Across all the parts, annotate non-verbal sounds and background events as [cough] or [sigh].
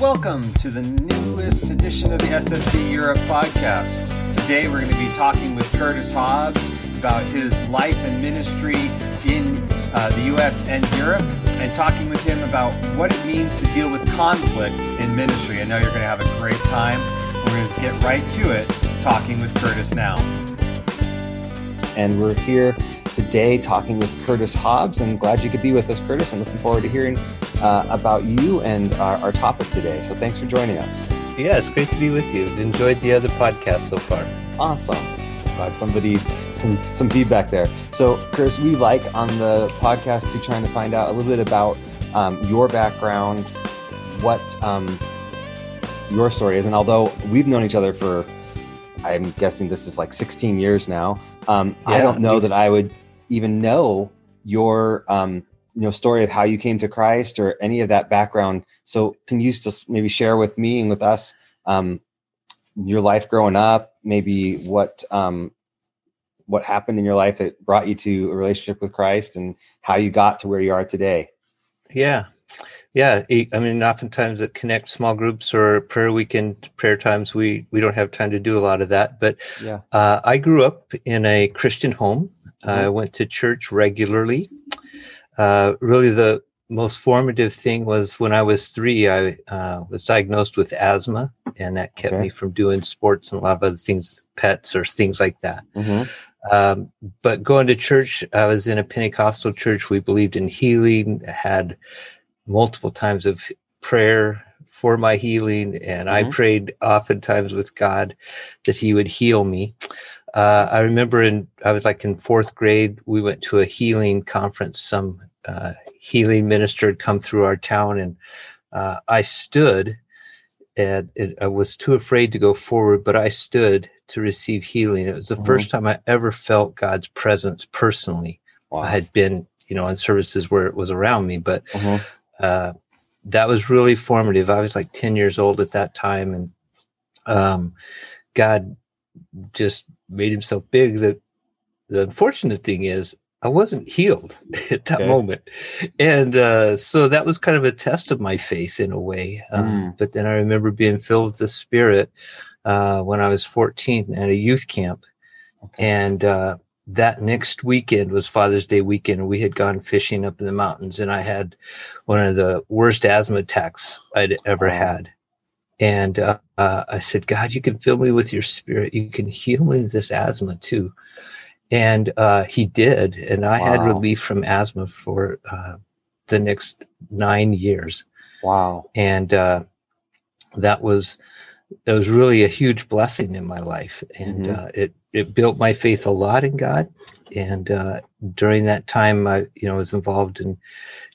Welcome to the newest edition of the SFC Europe podcast. Today we're going to be talking with Curtis Hobbs about his life and ministry in uh, the US and Europe and talking with him about what it means to deal with conflict in ministry. I know you're going to have a great time. We're going to get right to it talking with Curtis now. And we're here today talking with Curtis Hobbs. And glad you could be with us, Curtis. I'm looking forward to hearing uh, about you and our, our topic today. So thanks for joining us. Yeah, it's great to be with you. Enjoyed the other podcast so far. Awesome. Glad somebody some some feedback there. So, Chris, we like on the podcast to trying to find out a little bit about um, your background, what um, your story is, and although we've known each other for, I'm guessing this is like 16 years now. Um, yeah, I don't know that I would even know your um, you know story of how you came to Christ or any of that background. So, can you just maybe share with me and with us um, your life growing up? Maybe what um, what happened in your life that brought you to a relationship with Christ, and how you got to where you are today. Yeah, yeah. I mean, oftentimes at Connect small groups or prayer weekend prayer times, we we don't have time to do a lot of that. But yeah, uh, I grew up in a Christian home. Mm-hmm. I went to church regularly uh, really the most formative thing was when I was three, I uh, was diagnosed with asthma, and that kept okay. me from doing sports and a lot of other things, pets or things like that. Mm-hmm. Um, but going to church, I was in a Pentecostal church. We believed in healing, had multiple times of prayer for my healing, and mm-hmm. I prayed oftentimes with God that He would heal me. Uh, I remember in I was like in fourth grade. We went to a healing conference. Some uh, healing minister had come through our town, and uh, I stood. And it, I was too afraid to go forward, but I stood to receive healing. It was the mm-hmm. first time I ever felt God's presence personally. Wow. I had been, you know, in services where it was around me, but mm-hmm. uh, that was really formative. I was like 10 years old at that time, and um, God just made himself big. that the unfortunate thing is I wasn't healed [laughs] at that okay. moment. And uh, so that was kind of a test of my faith in a way. Um, mm. But then I remember being filled with the Spirit uh, when I was 14 at a youth camp. Okay. And uh, that next weekend was Father's Day weekend. And we had gone fishing up in the mountains. And I had one of the worst asthma attacks I'd ever had. And uh, uh, I said, God, you can fill me with your spirit. You can heal me this asthma too. And uh, he did. And I wow. had relief from asthma for uh, the next nine years. Wow. And uh, that was that was really a huge blessing in my life. And mm-hmm. Uh, it it built my faith a lot in God. And during that time, I you know was involved in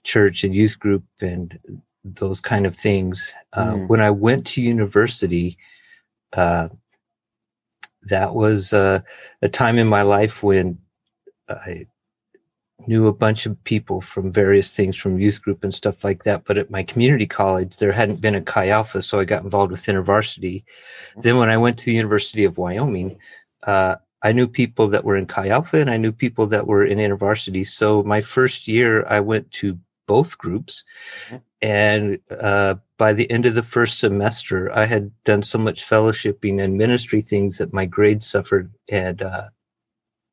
church and youth group and those kind of things. Uh, mm. When I went to university, uh, that was uh, a time in my life when I knew a bunch of people from various things from youth group and stuff like that. But at my community college, there hadn't been a Chi Alpha, so I got involved with InterVarsity. Mm-hmm. Then when I went to the University of Wyoming, uh, I knew people that were in Chi Alpha and I knew people that were in InterVarsity. So my first year, I went to both groups. And uh, by the end of the first semester, I had done so much fellowshipping and ministry things that my grades suffered, and uh,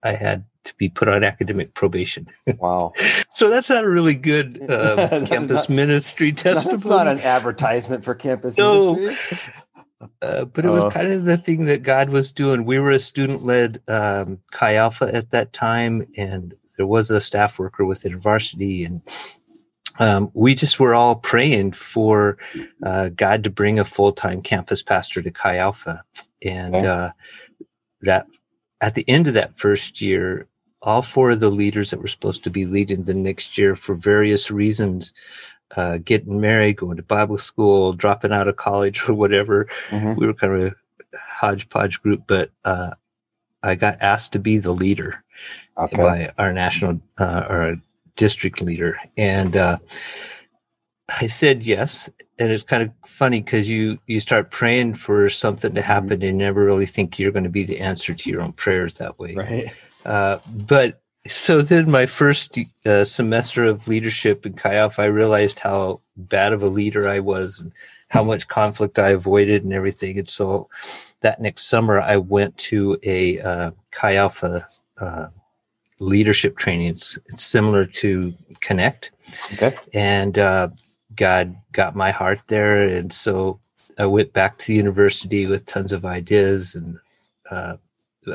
I had to be put on academic probation. [laughs] Wow! so that's not a really good [laughs] uh, campus not, ministry testimony. [laughs] That's not an advertisement for campus no. ministry. Uh, but it was uh. kind of the thing that God was doing. We were a student-led um, Chi Alpha at that time, and there was a staff worker within varsity, and um, we just were all praying for uh, God to bring a full time campus pastor to Chi Alpha. And uh, that at the end of that first year, all four of the leaders that were supposed to be leading the next year for various reasons uh, getting married, going to Bible school, dropping out of college, [laughs] or whatever. Mm-hmm. We were kind of a hodgepodge group, but uh, I got asked to be the leader okay. by our national, uh, our district leader. And uh, I said yes. And it's kind of funny because you you start praying for something to happen and never really think you're going to be the answer to your own prayers that way. Right. Uh, but so then my first uh, semester of leadership in Alpha, I realized how bad of a leader I was and how much conflict I avoided and everything. And so that next summer, I went to a uh, Chi Alpha uh, leadership training. It's, it's, similar to Connect. Okay. And uh, God got my heart there. And so I went back to the university with tons of ideas and uh,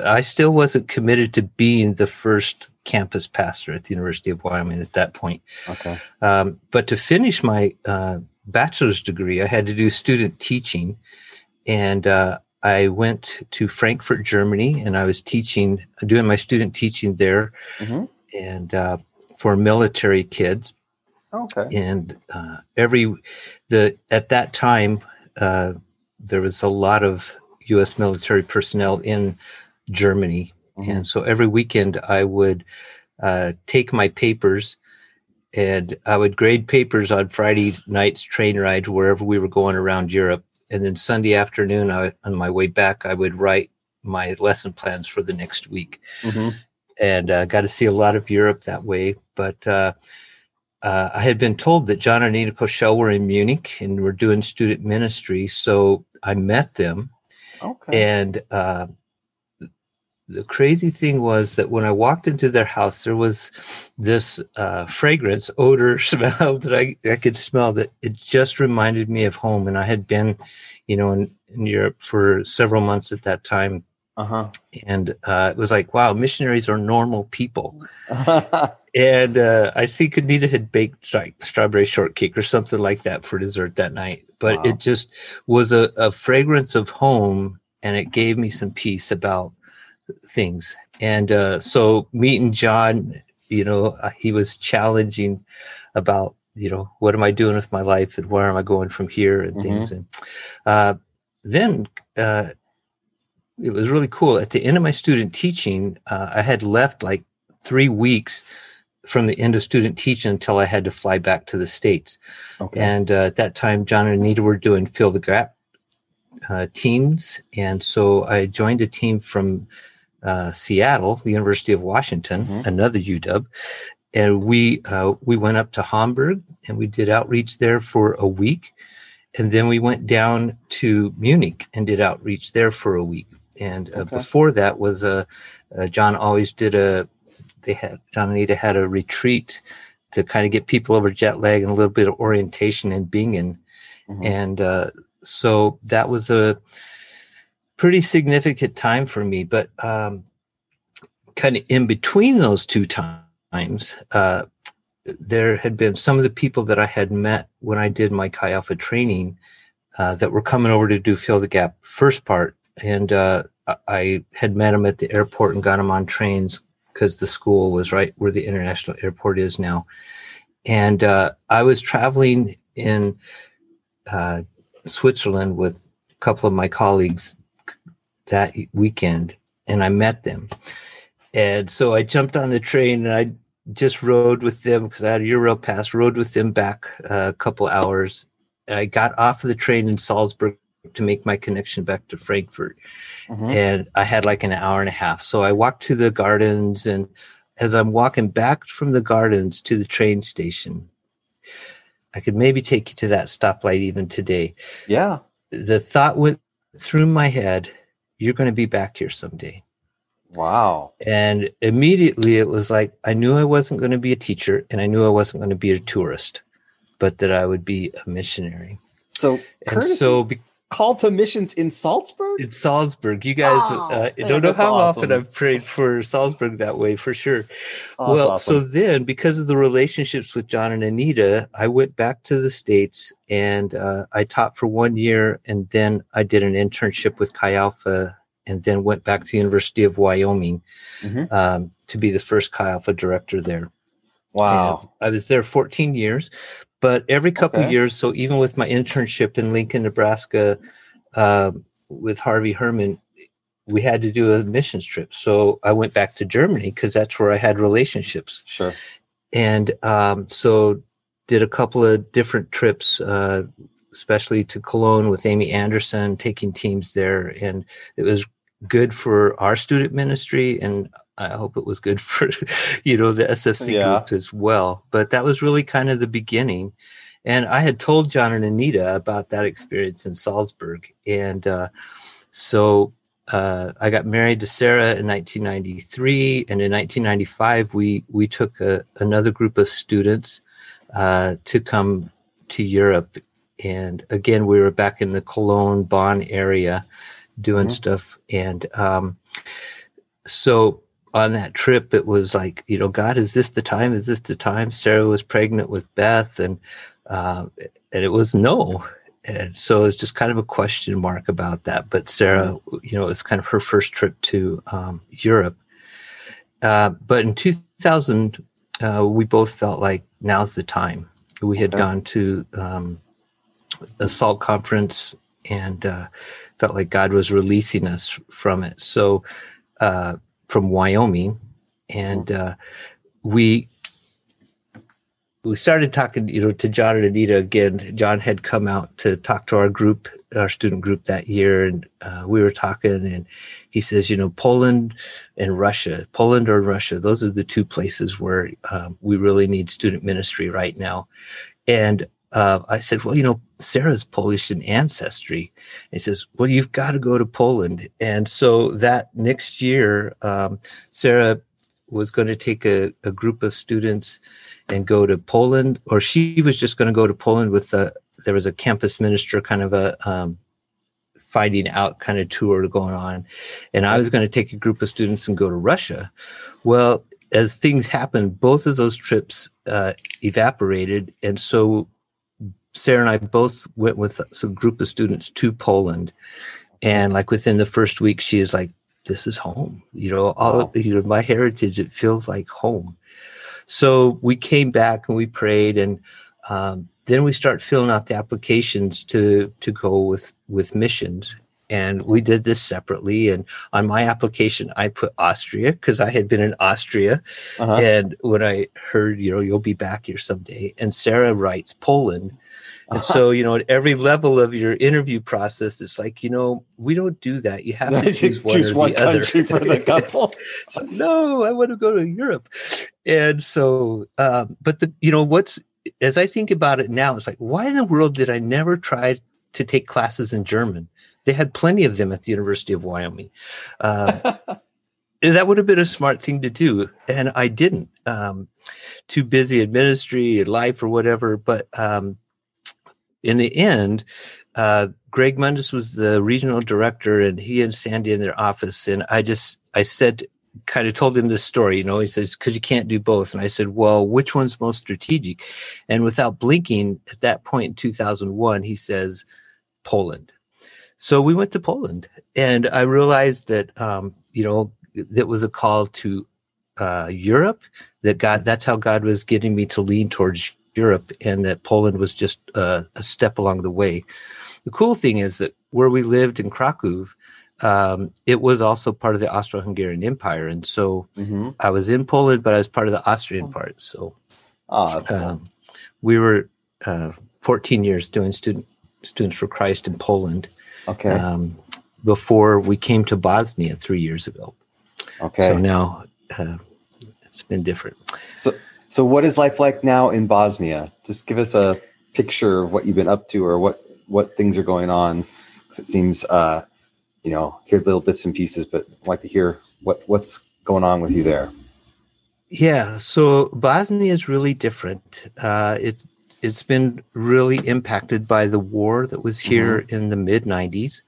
I still wasn't committed to being the first campus pastor at the University of Wyoming at that point. Okay. Um, but to finish my uh, bachelor's degree, I had to do student teaching, and uh, I went to Frankfurt, Germany, and I was teaching, doing my student teaching there, mm-hmm. and uh, for military kids. Okay. And uh, every the at that time, uh, there was a lot of U.S. military personnel in Germany. Mm-hmm. And so every weekend I would uh, take my papers and I would grade papers on Friday night's train ride wherever we were going around Europe. And then Sunday afternoon, I, on my way back, I would write my lesson plans for the next week. Mm-hmm. And uh, got to see a lot of Europe that way. But uh, uh, I had been told that John and Anita Koshel were in Munich and were doing student ministry. So I met them. Okay. And uh, the crazy thing was that when I walked into their house, there was this uh, fragrance, odor, [laughs] smell that I, I could smell that it just reminded me of home. And I had been, you know, in, in Europe for several months at that time. Uh-huh. And uh, it was like, wow, missionaries are normal people. [laughs] and uh, I think Anita had baked like strawberry shortcake or something like that for dessert that night. But wow. it just was a, a fragrance of home and it gave me some peace about things. And uh, so meeting John, you know, uh, he was challenging about, you know, what am I doing with my life and where am I going from here and mm-hmm. things. And uh, then uh, it was really cool. At the end of my student teaching, uh, I had left like three weeks from the end of student teaching until I had to fly back to the States. Okay. And uh, at that time, John and Anita were doing Fill the Gap uh, teams. And so I joined a team from uh, Seattle, the University of Washington, mm-hmm. another UW, and we uh, we went up to Hamburg and we did outreach there for a week, and then we went down to Munich and did outreach there for a week. And uh, okay. before that was a uh, John always did a they had John and Anita had a retreat to kind of get people over jet lag and a little bit of orientation in Bingen, mm-hmm. and uh, so that was a pretty significant time for me. But um, kind of in between those two times, uh, there had been some of the people that I had met when I did my Chi Alpha training uh, that were coming over to do Fill the Gap first part. And uh, I had met them at the airport and got them on trains because the school was right where the international airport is now. And uh, I was traveling in uh, Switzerland with a couple of my colleagues that weekend and I met them. And so I jumped on the train and I just rode with them because I had a Euro pass, rode with them back a couple hours. And I got off of the train in Salzburg to make my connection back to Frankfurt. Mm-hmm. And I had like an hour and a half. So I walked to the gardens and as I'm walking back from the gardens to the train station, I could maybe take you to that stoplight even today. Yeah. The thought went through my head you're going to be back here someday. Wow. And immediately it was like, I knew I wasn't going to be a teacher and I knew I wasn't going to be a tourist, but that I would be a missionary. So, Curtis, so be- call to missions in Salzburg? In Salzburg. You guys oh, uh, don't know how awesome. often I've prayed for Salzburg that way, for sure. Oh, well, awesome. so then because of the relationships with John and Anita, I went back to the States and uh, I taught for one year. And then I did an internship with Chi Alpha and then went back to the University of Wyoming mm-hmm. um, to be the first Chi Alpha director there. Wow. And I was there 14 years, but every couple okay. years, so even with my internship in Lincoln, Nebraska, uh, with Harvey Herman, we had to do a missions trip. So I went back to Germany because that's where I had relationships. Sure. And um, so did a couple of different trips, uh, especially to Cologne with Amy Anderson, taking teams there, and it was good for our student ministry and I hope it was good [laughs] for, you know, the SFC yeah. group as well. But that was really kind of the beginning. And I had told John and Anita about that experience in Salzburg. And uh, so uh, I got married to Sarah in 1993. And in 1995, we, we took a, another group of students uh, to come to Europe. And again, we were back in the Cologne, Bonn area doing mm-hmm. stuff. And um, so on that trip, it was like, you know, God, is this the time? Is this the time? Sarah was pregnant with Beth, and uh, and it was no. And so it's just kind of a question mark about that. But Sarah, you know, it's kind of her first trip to um, Europe. Uh, but in 2000, uh, we both felt like now's the time. We had okay. gone to um, a SALT conference and uh, felt like God was releasing us from it. So, uh, from Wyoming, and uh, we we started talking, you know, to John and Anita again. John had come out to talk to our group, our student group that year, and uh, we were talking. And he says, you know, Poland and Russia, Poland or Russia, those are the two places where um, we really need student ministry right now. And uh, I said, well, you know, Sarah's Polish in ancestry. And he says, well, you've got to go to Poland. And so that next year, um, Sarah was going to take a, a group of students and go to Poland, or she was just going to go to Poland with a, there was a campus minister kind of a um, finding out kind of tour going on. And I was going to take a group of students and go to Russia. Well, as things happened, both of those trips uh, evaporated. And so Sarah and I both went with a group of students to Poland. And like within the first week, she is like, this is home. You know, all wow. you know, my heritage, it feels like home. So we came back and we prayed, and um, then we start filling out the applications to to go with with missions. And we did this separately. And on my application, I put Austria because I had been in Austria. Uh-huh. And when I heard, you know, you'll be back here someday, and Sarah writes Poland. And [laughs] so, you know, at every level of your interview process, it's like, you know, we don't do that. You have to choose one, choose one country for the [laughs] couple. no, I want to go to Europe. And so, um, but the, you know, what's, as I think about it now, it's like, why in the world did I never try to take classes in German? They had plenty of them at the University of Wyoming. [laughs] Uh, that would have been a smart thing to do. And I didn't. Um, too busy in ministry and life or whatever. But um, in the end, uh, Greg Mundis was the regional director, and he and Sandy in their office. And I just, I said, kind of told him this story. You know, he says, "Because you can't do both." And I said, "Well, which one's most strategic?" And without blinking, at that point in 2001, he says, "Poland." So we went to Poland, and I realized that, um, you know, that was a call to uh, Europe. That God, that's how God was getting me to lean towards Europe, and that Poland was just uh, a step along the way. The cool thing is that where we lived in Krakow, um, it was also part of the Austro-Hungarian Empire, and so mm-hmm. I was in Poland, but I was part of the Austrian oh. part. So, oh, cool. um, we were uh, 14 years doing student students for Christ in Poland. Okay. Um, before we came to Bosnia three years ago. Okay. So now uh, it's been different. So so, what is life like now in Bosnia? Just give us a picture of what you've been up to, or what what things are going on. Because it seems, uh, you know, hear little bits and pieces, but I'd like to hear what what's going on with you there. Yeah, so Bosnia is really different. Uh, it it's been really impacted by the war that was here mm-hmm. in the mid '90s,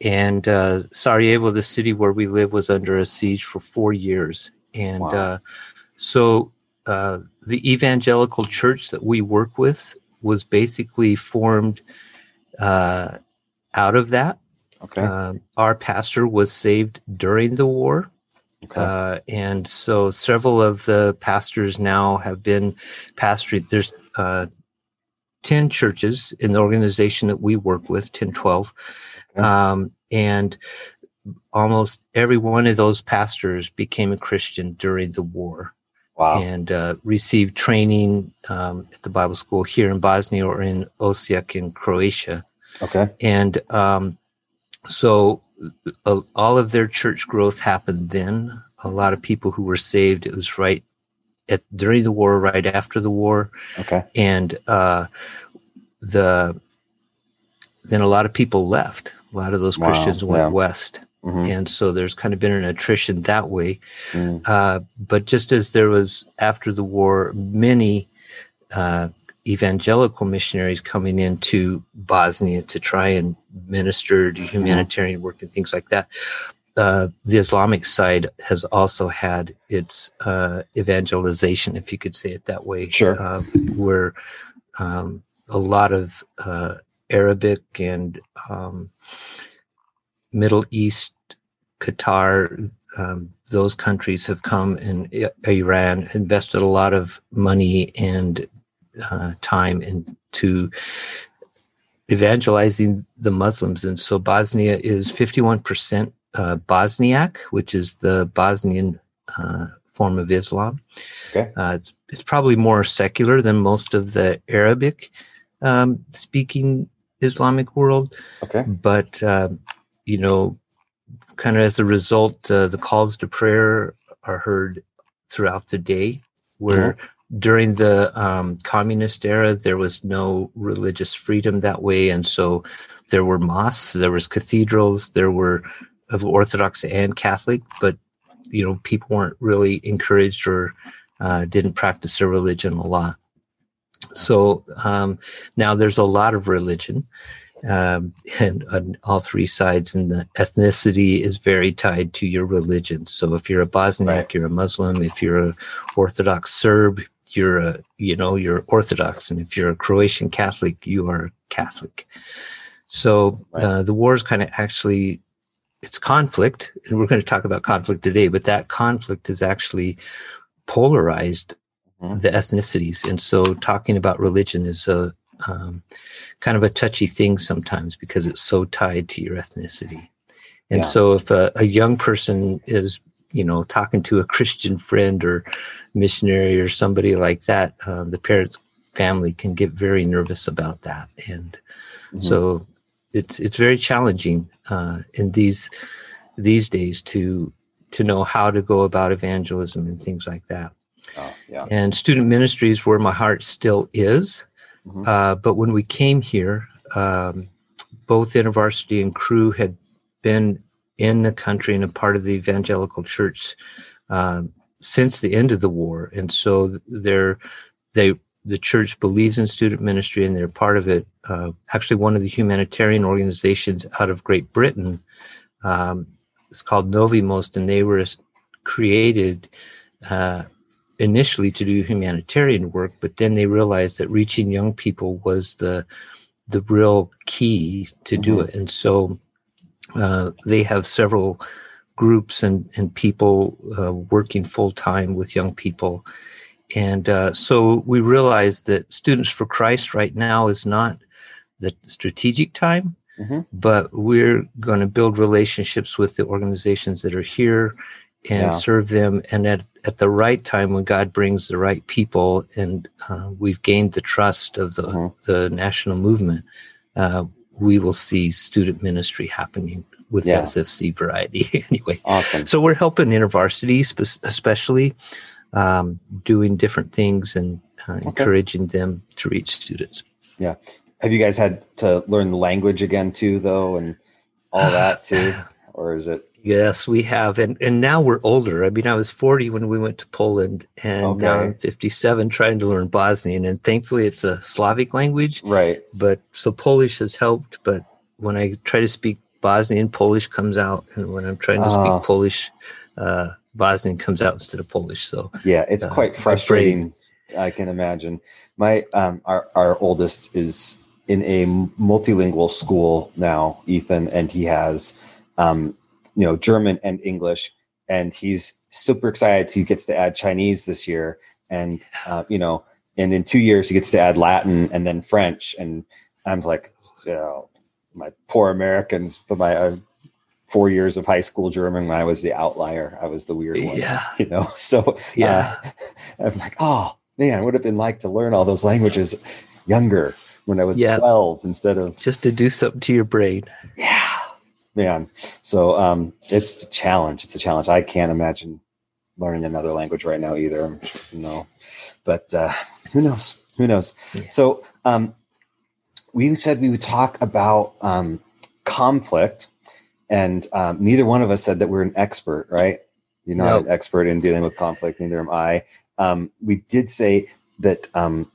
and uh, Sarajevo, the city where we live, was under a siege for four years, and wow. uh, so uh, the evangelical church that we work with was basically formed uh, out of that. Okay. Uh, our pastor was saved during the war. Okay. Uh, and so several of the pastors now have been pastoring. There's uh, 10 churches in the organization that we work with, 10, 12. Okay. Um, and almost every one of those pastors became a Christian during the war. Wow. And uh, received training um, at the Bible school here in Bosnia or in Osijek in Croatia. Okay. And um, so uh, all of their church growth happened then. a lot of people who were saved. It was right at during the war, right after the war. Okay. And uh, the then a lot of people left. A lot of those wow. Christians went yeah. west. Mm-hmm. And so there's kind of been an attrition that way. Mm. Uh, but just as there was after the war, many uh, evangelical missionaries coming into Bosnia to try and minister to humanitarian work and things like that. Uh, the Islamic side has also had its uh, evangelization, if you could say it that way. Sure. Uh, where um, a lot of uh, Arabic and um, Middle East, Qatar, um, those countries have come and Iran invested a lot of money and uh, time into evangelizing the Muslims. And so Bosnia is 51% uh, Bosniak, which is the Bosnian uh, form of Islam. Okay. Uh, it's, it's, probably more secular than most of the Arabic um, speaking Islamic world. Okay. But, uh, you know, kind of as a result, uh, the calls to prayer are heard throughout the day, where mm-hmm during the um, communist era, there was no religious freedom that way, and so there were mosques, there was cathedrals, there were of Orthodox and Catholic, but you know people weren't really encouraged or uh, didn't practice their religion a lot. So um, now there's a lot of religion, um, and on all three sides, and the ethnicity is very tied to your religion. So if you're a Bosniak, right. you're a Muslim. If you're a Orthodox Serb, you're a you know you're Orthodox, and if you're a Croatian Catholic, you are Catholic. So right. uh, the war is kind of actually it's conflict, and we're going to talk about conflict today. But that conflict is actually polarized mm-hmm. the ethnicities, and so talking about religion is a um, kind of a touchy thing sometimes because it's so tied to your ethnicity. And yeah. so if a, a young person is you know talking to a christian friend or missionary or somebody like that uh, the parents family can get very nervous about that and mm-hmm. so it's it's very challenging uh, in these these days to to know how to go about evangelism and things like that oh, yeah. and student ministry is where my heart still is mm-hmm. uh, but when we came here um, both InterVarsity and Cru had been in the country and a part of the evangelical church uh, since the end of the war, and so they're they the church believes in student ministry and they're part of it. Uh, actually, one of the humanitarian organizations out of Great Britain, um, it's called Novi Most, and they were created uh, initially to do humanitarian work, but then they realized that reaching young people was the the real key to mm-hmm. do it, and so uh, they have several groups and, and people uh, working full time with young people. And uh, so we realized that Students for Christ right now is not the strategic time, mm-hmm. but we're going to build relationships with the organizations that are here and yeah. serve them. And at, at the right time, when God brings the right people and uh, we've gained the trust of the, mm-hmm. the national movement, uh, we will see student ministry happening with yeah. SFC variety [laughs] anyway. Awesome. So we're helping InterVarsity, especially um, doing different things and uh, okay. encouraging them to reach students. Yeah. Have you guys had to learn the language again too, though, and all that too, [sighs] or is it? Yes, we have, and and now we're older. I mean, I was forty when we went to Poland, and okay. now I'm fifty-seven, trying to learn Bosnian. And thankfully, it's a Slavic language, right? But so Polish has helped. But when I try to speak Bosnian, Polish comes out, and when I'm trying to speak ah. Polish, uh, Bosnian comes out instead of Polish. So yeah, it's uh, quite frustrating. I can imagine. My um, our our oldest is in a multilingual school now, Ethan, and he has um, you know German and English, and he's super excited. He gets to add Chinese this year, and uh, you know, and in two years he gets to add Latin and then French, and I'm like, oh, my poor Americans, for my uh, four years of high school German, when I was the outlier. I was the weird one. Yeah, [laughs] you know. So yeah, uh, [laughs] I'm like, oh man, it would have been like to learn all those languages younger when I was yeah. 12 instead of just to do something to your brain. Yeah, man. So um, it's a challenge. It's a challenge. I can't imagine learning another language right now either. No, but uh, who knows? Who knows? Yeah. So um, we said we would talk about um, conflict, and um, neither one of us said that we're an expert, right? You're not nope. an expert in dealing with conflict. Neither am I. Um, we did say that um,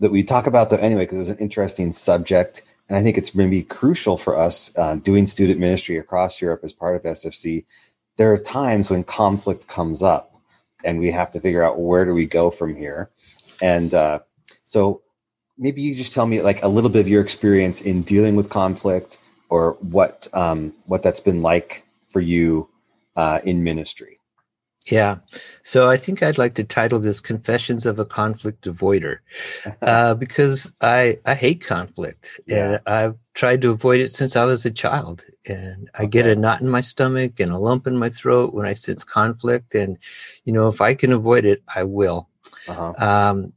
that we talk about though anyway because it was an interesting subject, and I think it's maybe crucial for us uh, doing student ministry across Europe as part of SFC. There are times when conflict comes up, and we have to figure out where do we go from here. And uh, so, maybe you just tell me like a little bit of your experience in dealing with conflict, or what um, what that's been like for you uh, in ministry. Yeah. So I think I'd like to title this Confessions of a Conflict Avoider [laughs] uh, because I, I hate conflict yeah. and I've tried to avoid it since I was a child. And I okay. get a knot in my stomach and a lump in my throat when I sense conflict. And, you know, if I can avoid it, I will. Uh-huh. Um,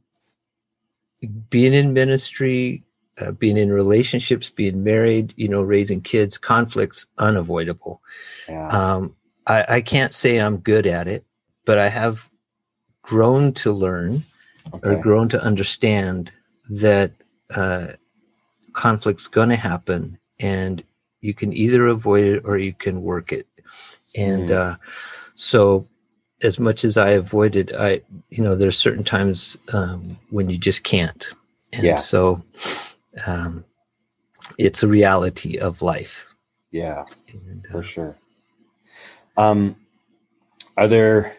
being in ministry, uh, being in relationships, being married, you know, raising kids, conflicts unavoidable. Yeah. Um, I, I can't say I'm good at it, but I have grown to learn okay. or grown to understand that uh, conflict's going to happen and you can either avoid it or you can work it. And mm. uh, so, as much as I avoided, I, you know, there's certain times um, when you just can't. And yeah. so, um, it's a reality of life. Yeah, and, uh, for sure. Um, are there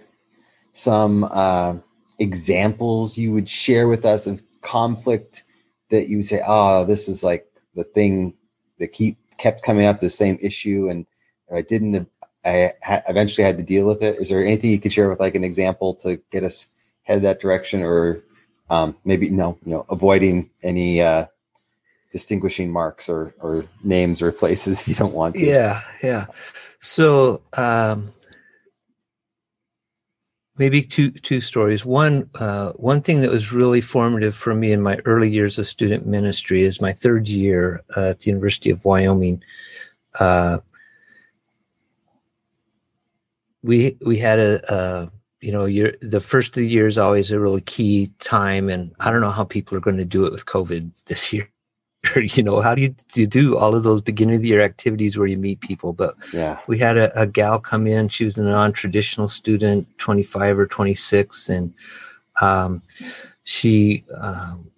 some uh, examples you would share with us of conflict that you would say, "Oh, this is like the thing that keep kept coming up, the same issue, and I didn't, I ha- eventually had to deal with it. Is there anything you could share with like an example to get us head that direction, or um, maybe no, you know, avoiding any uh, distinguishing marks or or names or places [laughs] you don't want to? Yeah, yeah. So um, maybe two two stories. One uh, one thing that was really formative for me in my early years of student ministry is my third year uh, at the University of Wyoming. Uh, we we had a, a you know year, the first of the year is always a really key time, and I don't know how people are going to do it with COVID this [laughs] year. [laughs] you know how do you, do you do all of those beginning of the year activities where you meet people? But yeah. we had a, a gal come in. She was a non-traditional student 25 or 26 and um, she um,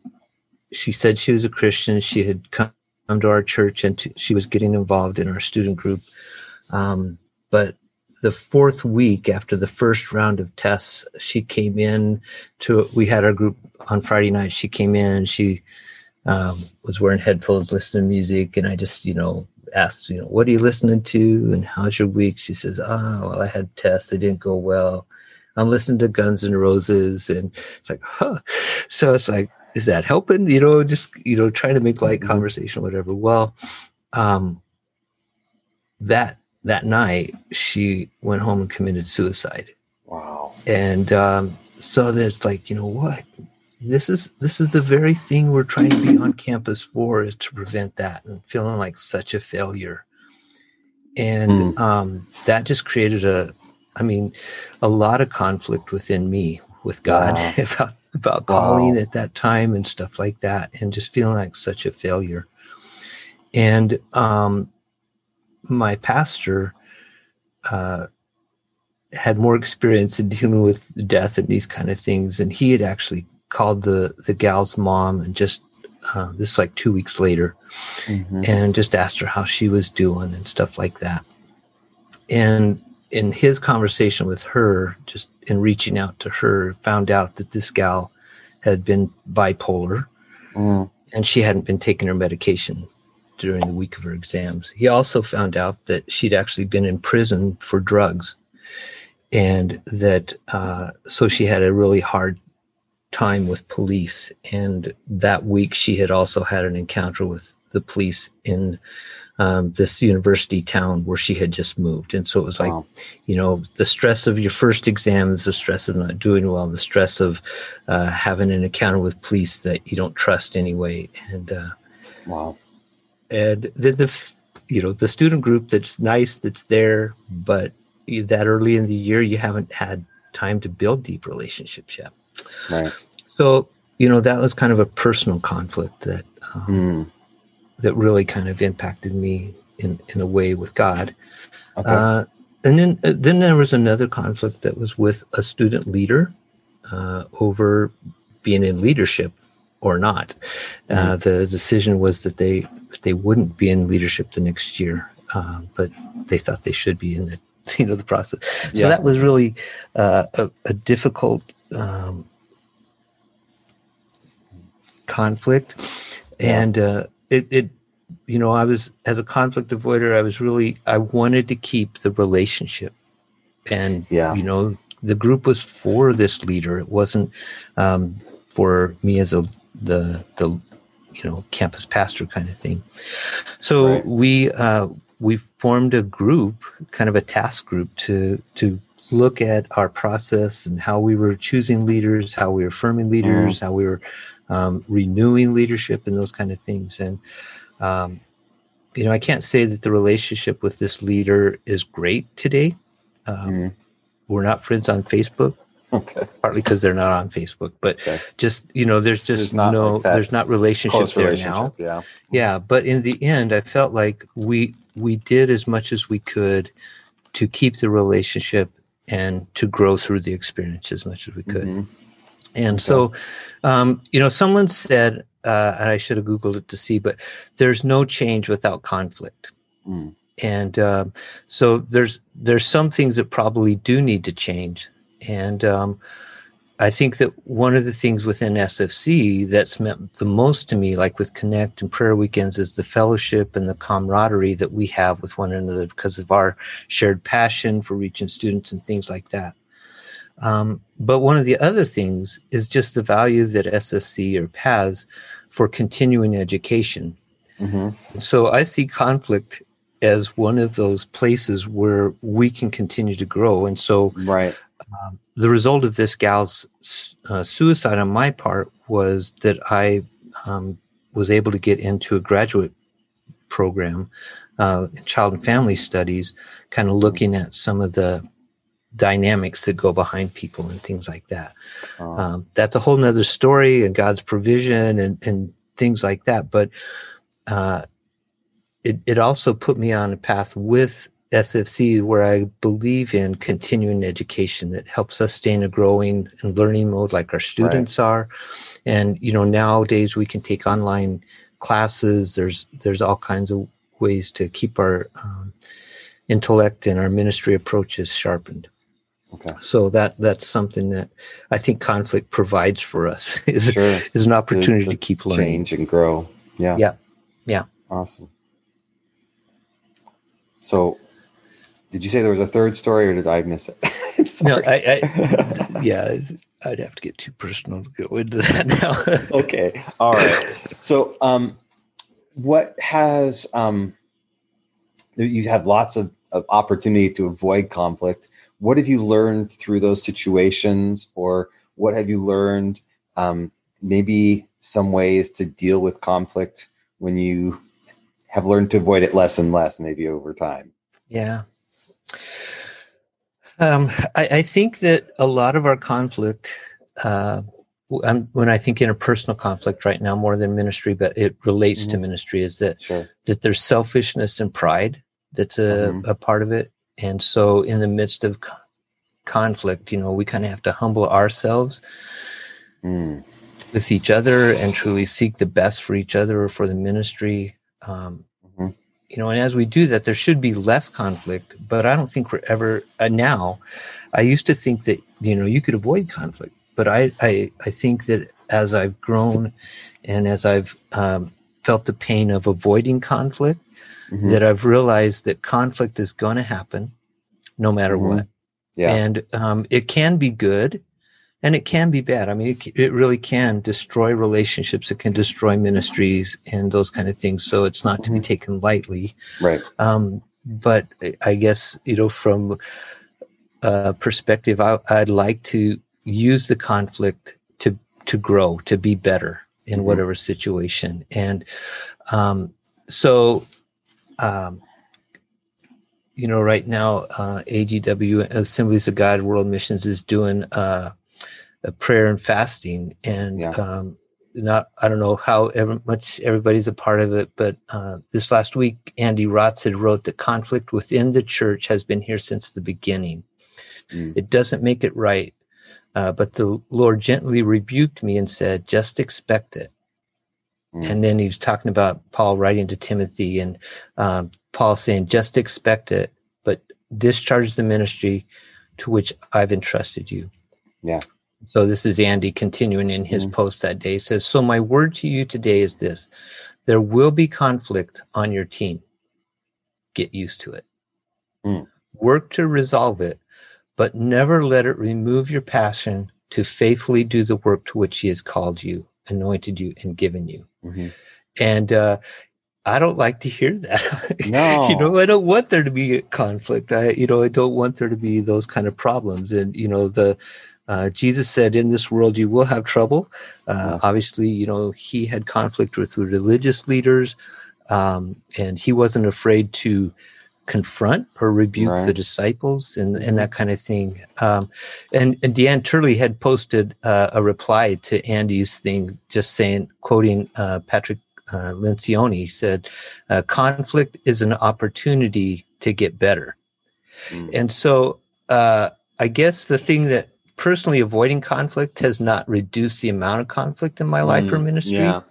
she said she was a christian. She had come to our church and to, she was getting involved in our student group. Um, but the fourth week after the first round of tests she came in to we had our group on friday night. She came in. She um, was wearing headphones, listening to music, and I just, you know, asked, you know, what are you listening to, and how's your week? She says, oh, well, I had tests, they didn't go well. I'm listening to Guns and Roses, and it's like, huh. So it's like, is that helping? You know, just you know, trying to make light mm-hmm. conversation, whatever. Well, um, that that night she went home and committed suicide. Wow. And um, so there's like, you know what? This is this is the very thing we're trying to be on campus for is to prevent that and feeling like such a failure and mm. um, that just created a i mean a lot of conflict within me with god wow. [laughs] about about calling wow. at that time and stuff like that and just feeling like such a failure and um, my pastor uh, had more experience in dealing with death and these kind of things and he had actually called the the gal's mom and just uh, this is like two weeks later, mm-hmm. and just asked her how she was doing and stuff like that. And in his conversation with her, just in reaching out to her, found out that this gal had been bipolar, mm. and she hadn't been taking her medication during the week of her exams. He also found out that she'd actually been in prison for drugs, and that uh, so she had a really hard time with police. And that week, she had also had an encounter with the police in um, this university town where she had just moved. And so it was like, wow. you know, the stress of your first exams, the stress of not doing well, the stress of uh, having an encounter with police that you don't trust anyway. And uh, wow. And then the, you know, the student group that's nice, that's there, but that early in the year, you haven't had time to build deep relationships yet. Right. So you know that was kind of a personal conflict that um, Mm. that really kind of impacted me in in a way with God. Okay. Uh, and then uh, then there was another conflict that was with a student leader uh, over being in leadership or not. Uh, the decision was that they they wouldn't be in leadership the next year, uh, but they thought they should be in the [laughs] you know the process. So Yeah. that was really uh, a, a difficult um, conflict, Yeah. and uh, it it you know I was as a conflict avoider I was really I wanted to keep the relationship, and Yeah. you know the group was for this leader. It wasn't um, for me as a the the you know campus pastor kind of thing. So Right. we uh, we formed a group, kind of a task group to to look at our process and how we were choosing leaders, how we were affirming leaders, how we were um, renewing leadership, and those kind of things. And um, you know, I can't say that the relationship with this leader is great today. Um, Mm. We're not friends on Facebook, Okay. partly because they're not on Facebook, but Okay. just you know, there's just There's no, like there's not relationship there relationship. now. Yeah. Yeah, but in the end, I felt like we we did as much as we could to keep the relationship and to grow through the experience as much as we could. Mhm. And so, um, you know, someone said, uh, and I should have Googled it to see, but there's no change without conflict. Mm. And um, so there's there's some things that probably do need to change. And um, I think that one of the things within SFC that's meant the most to me, like with Connect and prayer weekends, is the fellowship and the camaraderie that we have with one another because of our shared passion for reaching students and things like that. Um, but one of the other things is just the value that SFC or has for continuing education. Mhm. So I see conflict as one of those places where we can continue to grow. And so Right. Um, the result of this gal's uh, suicide on my part was that I um, was able to get into a graduate program uh, in child and family studies, kind of looking at some of the dynamics that go behind people and things like that. Uh, Um, that's a whole nother story and God's provision and, and things like that. But uh, it, it also put me on a path with SFC where I believe in continuing education that helps us stay in a growing and learning mode like our students are. And, you know, nowadays we can take online classes. There's, there's all kinds of ways to keep our um, intellect and our ministry approaches sharpened. okay. So that that's something that I think conflict provides for us [laughs] is, Sure. is an opportunity The- to keep learning. Change and grow. Yeah. Yeah. Yeah. Awesome. So, did you say there was a third story, or did I miss it? [laughs] No, I, I [laughs] yeah, I'd have to get too personal to go into that now. [laughs] okay. All right. So, um, what has um, you had lots of, of opportunity to avoid conflict. What have you learned through those situations, or what have you learned? Um, maybe some ways to deal with conflict when you have learned to avoid it less and less, maybe over time. Yeah. Um, I, I think that a lot of our conflict, uh, when I think interpersonal conflict right now more than ministry, but it relates to Mhm. ministry, is that Sure. that there's selfishness and pride that's a, Mhm. a part of it. And so, in the midst of co- conflict, you know, we kind of have to humble ourselves Mm. with each other and truly seek the best for each other or for the ministry. Um. You know, and as we do that, there should be less conflict. But I don't think we're ever uh, now. I used to think that you know you could avoid conflict, but I I, I think that as I've grown and as I've um, felt the pain of avoiding conflict, Mhm. that I've realized that conflict is going to happen, no matter Mhm. what Yeah. and um, it can be good and it can be bad i mean it, it really can destroy relationships it can destroy ministries and those kind of things so it's not to be Mhm. taken lightly right. um, but I- guess you know from a perspective I, i'd like to use the conflict to to grow to be better in Mhm. whatever situation and um, so um, you know, right now, uh, AGW, Assemblies of God World Missions, is doing uh, a prayer and fasting. And yeah. um, not, I don't know how ever, much everybody's a part of it, but uh, this last week, Andy Rotz had wrote that conflict within the church has been here since the beginning. Mm. It doesn't make it right. Uh, but the Lord gently rebuked me and said, just expect it. Mm. And then he was talking about Paul writing to Timothy and um, Paul saying, just expect it, but discharge the ministry to which I've entrusted you. Yeah. So this is Andy continuing in his mm. post that day. He says, So my word to you today is this there will be conflict on your team. Get used to it. Mm. Work to resolve it, but never let it remove your passion to faithfully do the work to which he has called you, anointed you, and given you. Mm-hmm. And uh, I don't like to hear that. [laughs] No. you know, I don't want there to be conflict. I, you know, I don't want there to be those kind of problems. And, you know, the, uh, Jesus said, in this world you will have trouble. Uh, obviously, you know, he had conflict with religious leaders, um, and he wasn't afraid to confront or rebuke right. the disciples and, and that kind of thing. Um, and, and Deanne Turley had posted uh, a reply to Andy's thing, just saying, quoting uh, Patrick uh, Lencioni, said, uh, conflict is an opportunity to get better. Mm. And so uh, I guess the thing that personally avoiding conflict has not reduced the amount of conflict in my mm. life or ministry. Yeah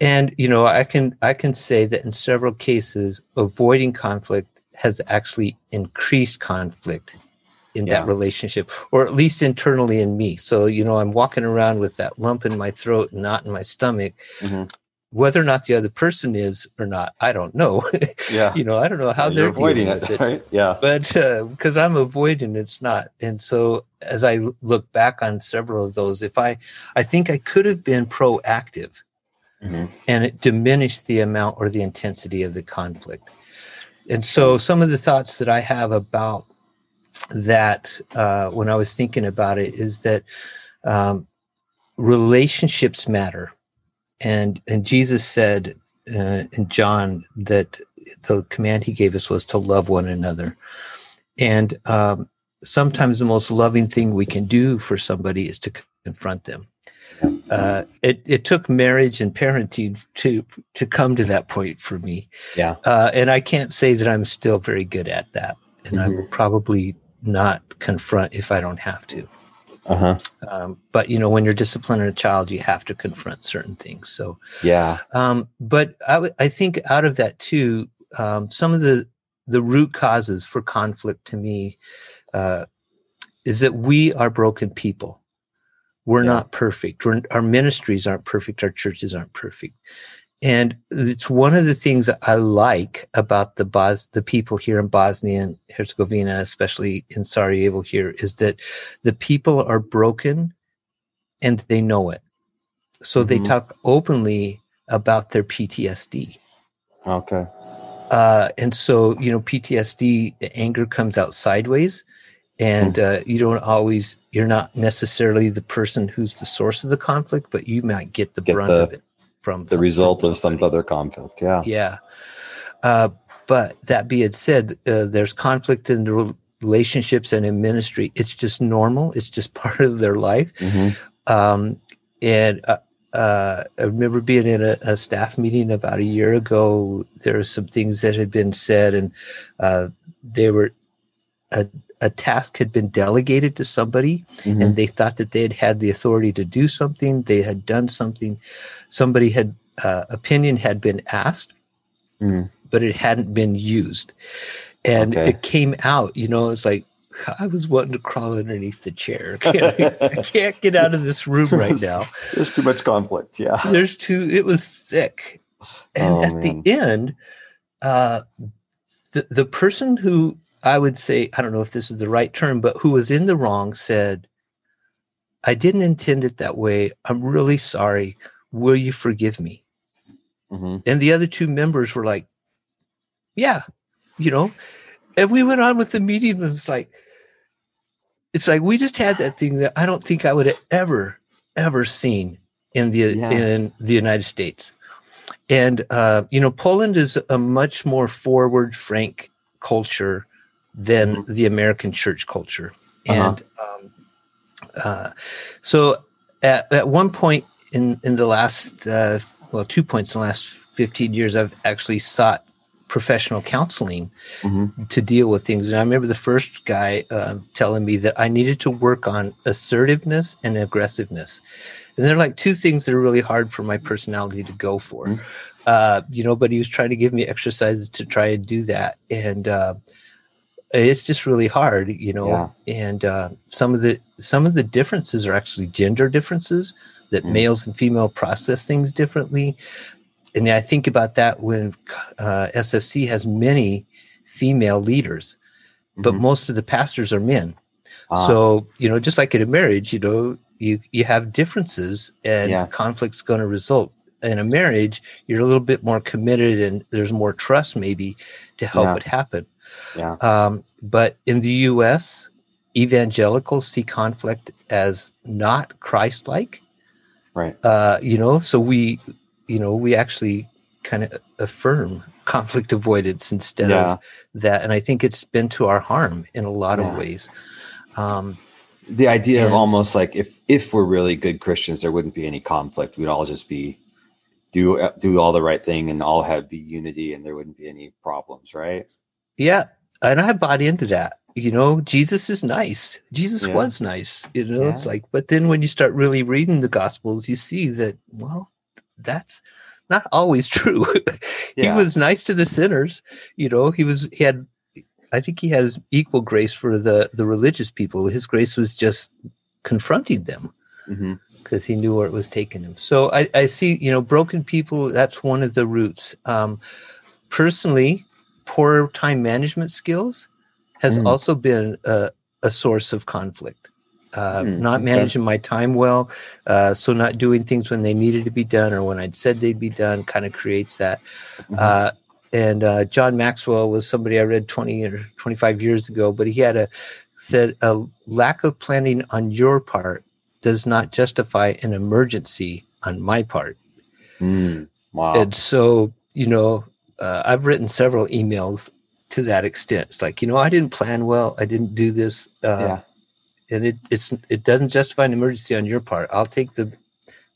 and you know i can i can say that in several cases avoiding conflict has actually increased conflict in yeah. that relationship or at least internally in me so you know i'm walking around with that lump in my throat not in my stomach mm-hmm. Whether or not the other person is or not i don't know. [laughs] Yeah. You know i don't know how they're avoiding it, it, right? Yeah. But because uh, i'm avoiding it's not. And so as i look back on several of those if i i think i could have been proactive mm-hmm. and it diminished the amount or the intensity of the conflict. And so, some of the thoughts that I have about that uh, when I was thinking about it is that um, relationships matter, and and Jesus said uh, in John that the command he gave us was to love one another, and um, sometimes the most loving thing we can do for somebody is to confront them uh, it, it took marriage and parenting to to come to that point for me. Yeah, uh, and I can't say that I'm still very good at that, and mm-hmm. I will probably not confront if I don't have to. Uh-huh. Um, but you know, when you're disciplining a child, you have to confront certain things. So yeah. Um, but I, w- I think out of that too, um, some of the the root causes for conflict to me uh, is that we are broken people we're yeah. not perfect. We're, our ministries aren't perfect. Our churches aren't perfect. And it's one of the things I like about the Bos- the people here in Bosnia and Herzegovina, especially in Sarajevo here, is that the people are broken and they know it. So mm-hmm. they talk openly about their PTSD. Okay. Uh, and so, you know, PTSD, anger comes out sideways and hmm. uh, you don't always you're not necessarily the person who's the source of the conflict but you might get the get brunt the, of it from the result from of some other conflict yeah. Yeah. Uh, but that being said uh, there's conflict in the relationships and in ministry. It's just normal. It's just [laughs] part of their life. Mm-hmm. um, and uh, uh, I remember being in a, a, staff meeting about a year ago. There were some things that had been said, and uh, they were a, task had been delegated to somebody mm-hmm. and they thought that they had had the authority to do something they had done something somebody had uh, opinion had been asked mm. but it hadn't been used and okay. it came out you know it's like I was wanting to crawl underneath the chair. I can't [laughs] get out of this room right now. There's too much conflict. Yeah. There's too, it was thick. And oh, at man. the end, uh, the, the person who I would say, I don't know if this is the right term, but who was in the wrong said, I didn't intend it that way. I'm really sorry. Will you forgive me? Mm-hmm. And the other two members were like, Yeah, you know. And we went on with the meeting, and it's like, it's like we just had that thing that I don't think I would have ever, ever seen in the yeah. in the United States. And uh, you know, Poland is a much more forward, frank culture than mm-hmm. the American church culture. Uh-huh. And um, uh, so at, at one point in, in the last, uh, well, two points in the last 15 years, I've actually sought professional counseling mm-hmm. to deal with things. And I remember the first guy uh, telling me that I needed to work on assertiveness and aggressiveness. And they're like two things that are really hard for my personality to go for. Mm-hmm. Uh, you know, but he was trying to give me exercises to try and do that. And uh, it's just really hard, you know. Yeah. And uh, some of the some of the differences are actually gender differences that mm. males and female process things differently. And I think about that when uh, SFC has many female leaders, but mm-hmm. most of the pastors are men. Ah. So you know, just like in a marriage, you know, you you have differences and yeah. conflict's going to result. In a marriage, you're a little bit more committed, and there's more trust maybe to help yeah. it happen. Yeah. Um, but in the U.S., evangelicals see conflict as not Christ-like. Right. Uh, you know, so we, you know, we actually kind of affirm [laughs] conflict avoidance instead yeah. of that, and I think it's been to our harm in a lot yeah. of ways. Um, the idea and, of almost like if if we're really good Christians, there wouldn't be any conflict. We'd all just be do do all the right thing and all have be unity, and there wouldn't be any problems, right? Yeah, and I bought into that. You know, Jesus is nice. Jesus yeah. was nice. You know, yeah. it's like, but then when you start really reading the Gospels, you see that, well, that's not always [laughs] true. he yeah. was nice to the sinners. You know, he was, he had, I think he had his equal grace for the, the religious people. His grace was just confronting them. Mm-hmm because he knew where it was taking him. So I, I, see, you know, broken people, that's one of the roots. Um, personally, poor time management skills has mm. also been a, a, source of conflict. Uh, mm, not managing okay. my time well, uh, so not doing things when they needed to be done or when I'd said they'd be done kind of creates that. Mm-hmm. Uh, and uh, John Maxwell was somebody I read 20 or 25 years ago, but he had a said a lack of planning on your part does not justify an emergency on my part. Mm, wow. And so, you know, uh, I've written several emails to that extent. It's like, you know, I didn't plan well. I didn't do this. Uh, yeah. And it, it's, it doesn't justify an emergency on your part. I'll take the,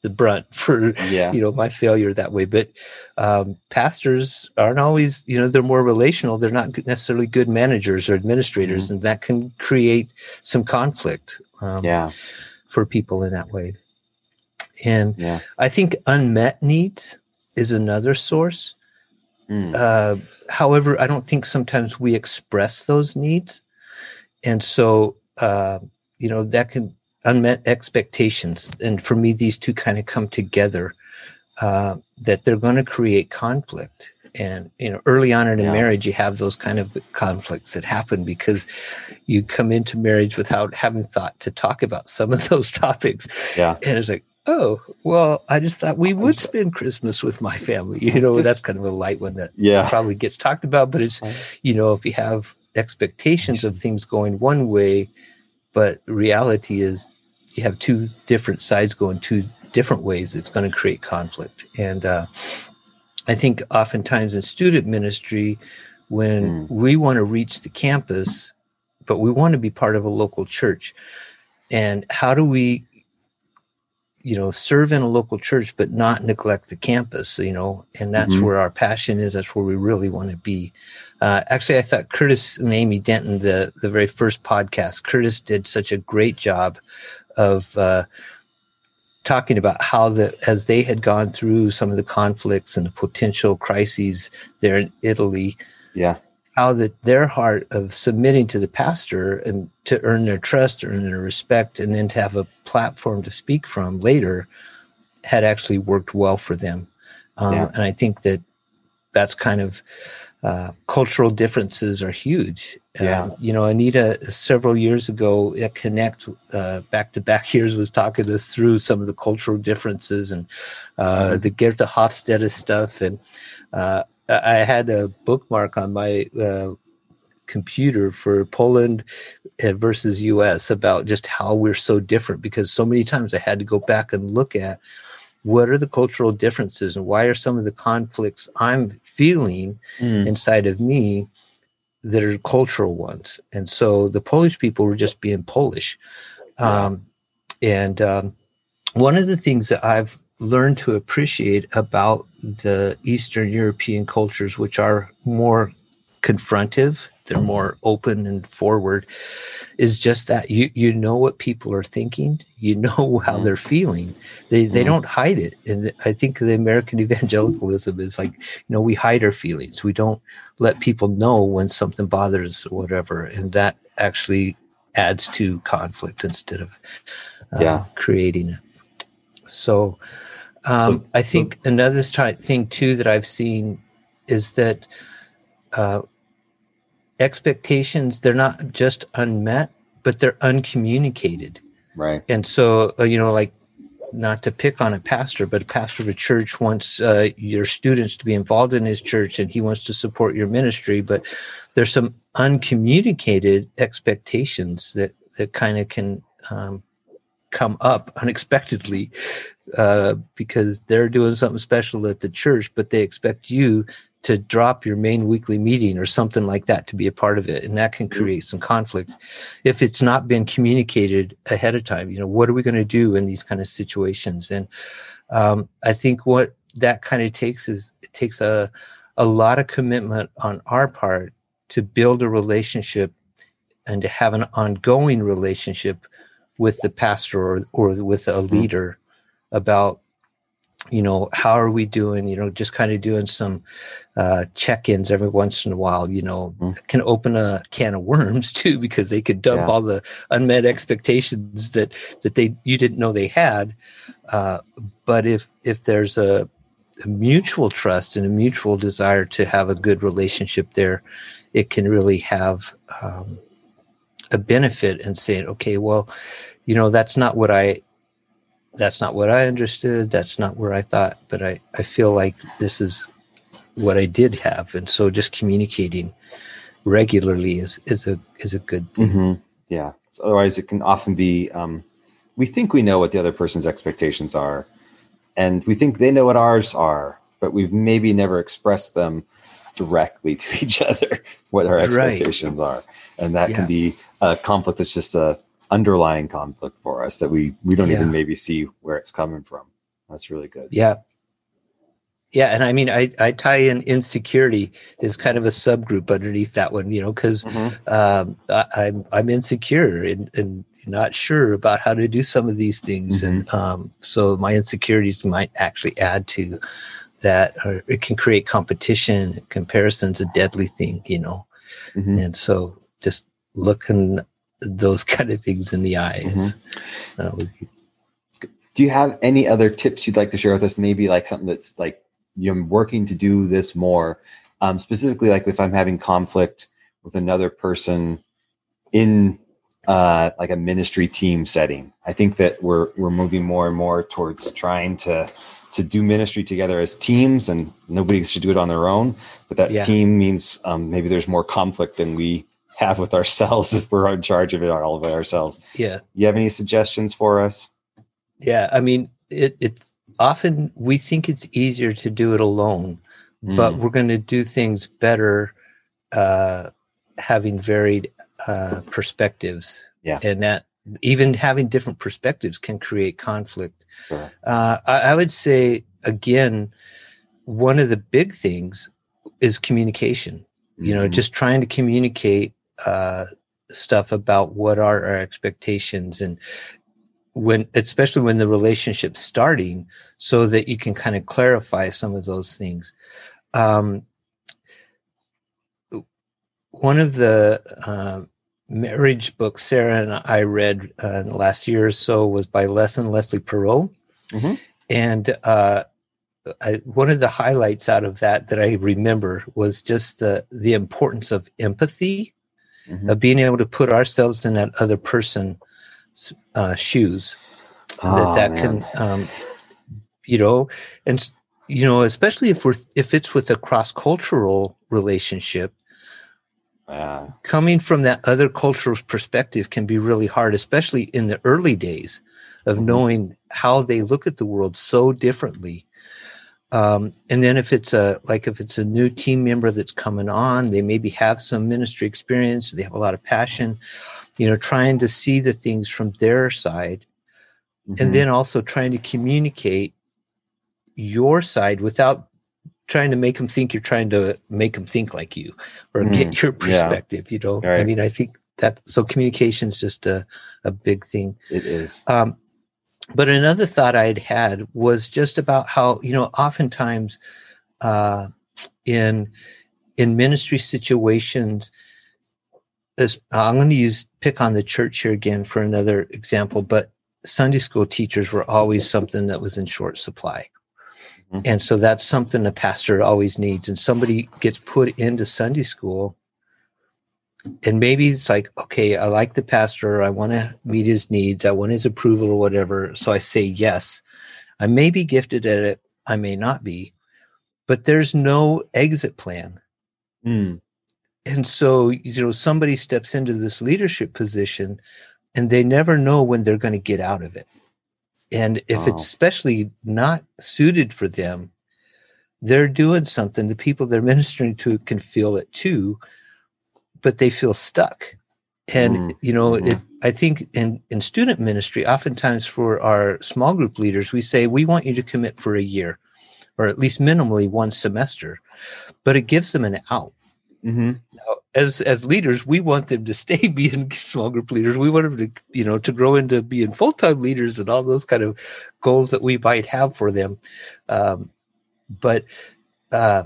the brunt [laughs] for, yeah. you know, my failure that way. But um, pastors aren't always, you know, they're more relational. They're not necessarily good managers or administrators, mm-hmm. and that can create some conflict. Um, yeah. For people in that way. And yeah. I think unmet needs is another source. Mm. Uh, however, I don't think sometimes we express those needs. And so, uh, you know, that can unmet expectations. And for me, these two kind of come together uh, that they're going to create conflict. And, you know, early on in a yeah. marriage, you have those kind of conflicts that happen because you come into marriage without having thought to talk about some of those [laughs] topics. Yeah. And it's like, oh well i just thought we would spend christmas with my family. [laughs] You know this, that's kind of a light one that yeah. probably gets talked about but it's you know if you have expectations of things going one way but reality is you have two different sides going two different ways it's going to create conflict. And uh, i think oftentimes in student ministry when mm. we want to reach the campus but we want to be part of a local church and how do we you know serve in a local church but not neglect the campus you know and that's mm-hmm. where our passion is. That's where we really want to be. Uh, actually i thought curtis and amy denton the the very first podcast curtis did such a great job of uh, talking about how the as they had gone through some of the conflicts and the potential crises there in italy yeah how that their heart of submitting to the pastor and to earn their trust, earn their respect, and then to have a platform to speak from later had actually worked well for them. Um, yeah. And I think that that's kind of uh, cultural differences are huge. Yeah. Um, you know, Anita several years ago at Connect, back to back [laughs] years, was talking us through some of the cultural differences and uh, mm-hmm. the Geert Hofstede stuff. And uh, I had a bookmark on my uh, computer for Poland uh, versus US about just how we're so different because so many times I had to go back and look at what are the cultural differences and why are some of the conflicts I'm feeling mm. inside of me that are cultural ones. And so the Polish people were just being Polish. Um, and um, one of the things that I've learned to appreciate about the Eastern European cultures, which are more confrontive, they're more open and forward, is just that you you know what people are thinking, you [laughs] know how mm-hmm. they're feeling. They they mm-hmm. don't hide it. And I think the American evangelicalism is like, you know, we hide our feelings. We don't let people know when something bothers or whatever. And that actually adds to conflict instead of uh, yeah. creating it. So, um, so I think so, another thing too that I've seen is that uh, expectations they're not just unmet, but they're uncommunicated. Right. And so uh, you know, like not to pick on a pastor, but a pastor of a church wants uh, your students to be involved in his church, and he wants to support your ministry, but there's some uncommunicated expectations that that kind of can um, come up unexpectedly uh, because they're doing something special at the church, but they expect you to drop your main weekly meeting or something like that to be a part of it. And that can mm-hmm. create some conflict if it's not been communicated ahead of time. You know, what are we going to do in these kind of situations? And um, I think what that kind of takes is it takes a, a lot of commitment on our part to build a relationship and to have an ongoing relationship with the pastor or, or with a mm-hmm. leader about you know how are we doing you know just kind of doing some uh, check-ins every once in a while you know mm-hmm. can open a can of worms [laughs] too because they could dump yeah. all the unmet expectations that that they you didn't know they had uh, but if if there's a, a, mutual trust and a mutual desire to have a good relationship there it can really have um, a benefit in saying okay well you know that's not what i that's not what I understood. That's not where I thought, but I, I feel like this is what I did have. And so just communicating regularly is, is a, is a good thing. Mm-hmm. Yeah. So otherwise it can often be, um, we think we know what the other person's expectations are and we think they know what ours are, but we've maybe never expressed them directly to [laughs] each other what our expectations right. are. And that yeah. can be a conflict that's just a, underlying conflict for us that we we don't yeah. even maybe see where it's coming from. That's really good. Yeah. Yeah, and I mean, I, I tie in insecurity is kind of a subgroup underneath that one, you know, because mm-hmm. um, I'm, I'm insecure and, and not sure about how to do some of these things, mm-hmm. and um, so my insecurities might actually add to that, or it can create competition. Comparison's a deadly thing, you know, mm-hmm. and so just looking those [laughs] kind of things in the eyes. Mm-hmm. Uh, do you have any other tips you'd like to share with us? Maybe like something that's like you're working to do this more, um, specifically like if I'm having conflict with another person in uh, like a ministry team setting. I think that we're we're moving more and more towards trying to to do ministry together as teams, and nobody should do it on their own. But that yeah. team means um, maybe there's more conflict than we [laughs] have with ourselves if we're in charge of it all by ourselves. Yeah. You have any suggestions for us? Yeah, I mean, it it's often we think it's easier to do it alone, mm. but we're going to do things better uh, having varied uh, perspectives. Yeah, and that even having different perspectives can create conflict. Sure. Uh, I, I would say again, one of the big things is communication. You know, mm-hmm. just trying to communicate uh, stuff about what are our expectations and when especially when the relationship's starting so that you can kind of clarify some of those things um, one of the uh, marriage book sarah and i read uh, in the last year or so was by les and leslie parrott mm-hmm. and uh, I, one of the highlights out of that that I remember was just the the importance of empathy mm-hmm. of being able to put ourselves in that other person's uh, shoes. Oh, that that man. can, um, you know, and you know, especially if we're if it's with a cross cultural relationship. Yeah. Coming from that other cultural perspective can be really hard, especially in the early days of mm-hmm. knowing how they look at the world so differently. Um, and then if it's a like if it's a new team member that's coming on, they maybe have some ministry experience, they have a lot of passion, you know, trying to see the things from their side, mm-hmm. and then also trying to communicate your side without trying to make them think you're trying to make them think like you or mm, get your perspective. Yeah. You know, right. I mean, I think that so communication is just a a big thing. It is. Um, but another thought I'd had was just about how you know oftentimes uh, in in ministry situations, as, I'm going to use pick on the church here again for another example, but Sunday school teachers were always something that was in short supply. Mm-hmm. And so that's something a pastor always needs. And somebody gets put into Sunday school and maybe it's like okay i like the pastor i want to meet his needs i want his approval or whatever so i say yes i may be gifted at it i may not be but there's no exit plan mm. and so you know somebody steps into this leadership position and they never know when they're going to get out of it and if wow. it's especially not suited for them they're doing something the people they're [laughs] ministering to can feel it too but they feel stuck. And mm, you know, mm. it, I think in in student ministry, oftentimes for our small group leaders, we say we want you to commit for a year, or at least minimally one semester, but it gives them an out. Mm-hmm. Now, as as leaders, we want them to stay [laughs] being small group leaders. We want them to, you know, to grow into being full time leaders and all those kind of goals that we might have for them. Um, but uh,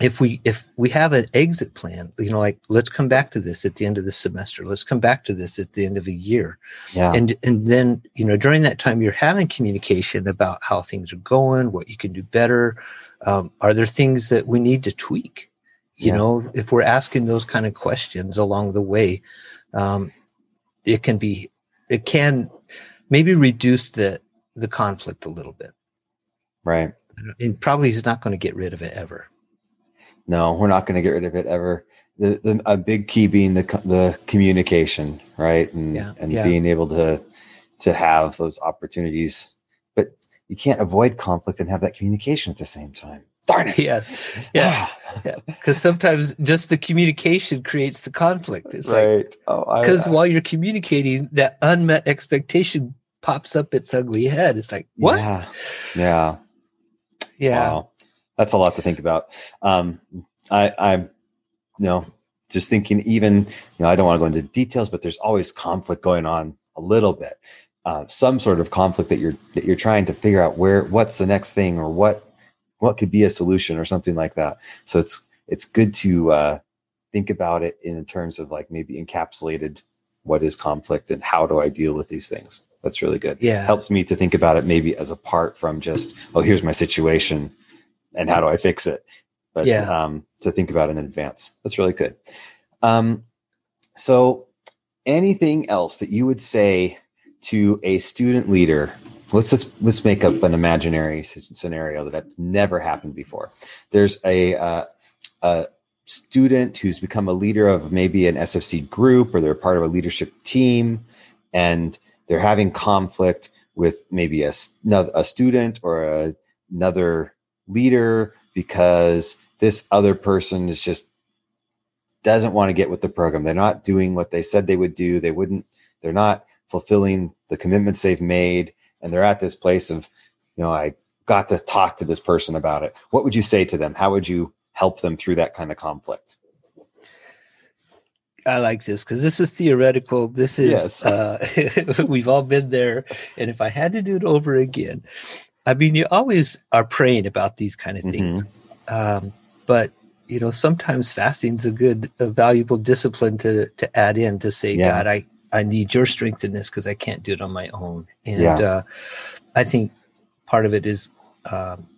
if we if we have an exit plan you know like let's come back to this at the end of the semester let's come back to this at the end of a year yeah. and and then you know during that time you're having communication about how things are going what you can do better um, are there things that we need to tweak you yeah. know if we're asking those kind of questions along the way um, it can be it can maybe reduce the the conflict a little bit right and probably is not going to get rid of it ever no, we're not going to get rid of it ever. The, the, a big key being the the communication, right, and yeah, and yeah. being able to to have those opportunities. But you can't avoid conflict and have that communication at the same time. Darn it! Yeah, yeah, yeah. Because sometimes just the communication creates the conflict. It's right. like because oh, while you're communicating, that unmet expectation pops up its ugly head. It's like what? Yeah, yeah, yeah. Wow that's a lot to think about. Um, I, I'm, you know, just thinking even, you know, I don't want to go into details, but there's always conflict going on a little bit. Uh, some sort of conflict that you're that you're trying to figure out where what's the next thing or what what could be a solution or something like that. So it's it's good to uh, think about it in terms of like maybe encapsulated what is conflict and how do I deal with these things. That's really good. Yeah, helps me to think about it maybe as apart from just oh here's my situation and how do I fix it? But yeah. um, to think about in advance. That's really good. Um, so, anything else that you would say to a student leader? Let's just let's make up an imaginary scenario that has never happened before. There's a uh, a student who's become a leader of maybe an SFC group or they're part of a leadership team, and they're having conflict with maybe a, a student or a, another leader because this other person is just doesn't want to get with the program. They're not doing what they said they would do. They wouldn't, they're not fulfilling the commitments they've made. And they're at this place of, you know, I got to talk to this person about it. What would you say to them? How would you help them through that kind of conflict? I like this because this is theoretical. This is, yes. uh, [laughs] we've all been there. And if I had to do it over again, I mean, you always are praying about these kind of things, mm-hmm. um, but you know, sometimes fasting's a good, a valuable discipline to to add in to say, yeah. God, I I need your strength in this because I can't do it on my own. And yeah. uh, I think part of it is, um,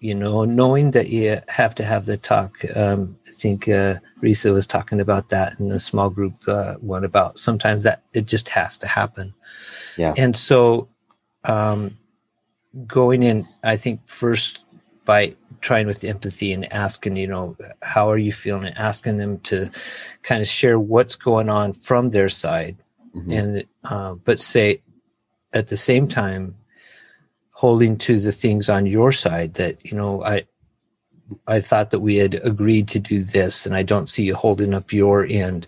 you know, knowing that you have to have the talk. Um, I think uh, Risa was talking about that in the small group uh, one about sometimes that it just has to happen. Yeah. And so, um, going in, I think first by trying with empathy and asking, you know, how are you feeling? And asking them to kind of share what's going on from their side, mm-hmm. and uh, but say at the same time, holding to the things on your side that you know i i thought that we had agreed to do this and i don't see you holding up your end.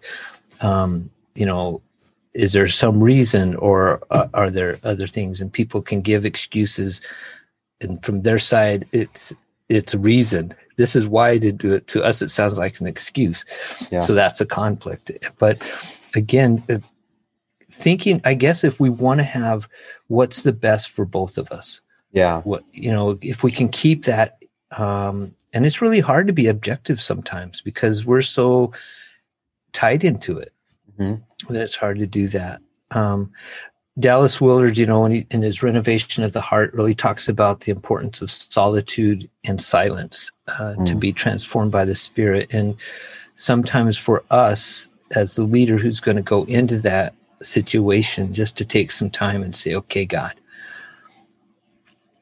Um, you know is there some reason or uh, are there other things? And people can give excuses and from their side it's it's a reason. This is why I did do it. To us it sounds like an excuse. Yeah. so that's a conflict. But again thinking i guess if we want to have what's the best for both of us yeah what you know if we can keep that um and it's really hard to be objective sometimes because we're so tied into it mm-hmm. that it's hard to do that um Dallas Willard, you know, in, in, his renovation of the heart, really talks about the importance of solitude and silence uh, mm. to be transformed by the Spirit. And sometimes for us, as the leader who's going to go into that situation, just to take some time and say, "Okay, God,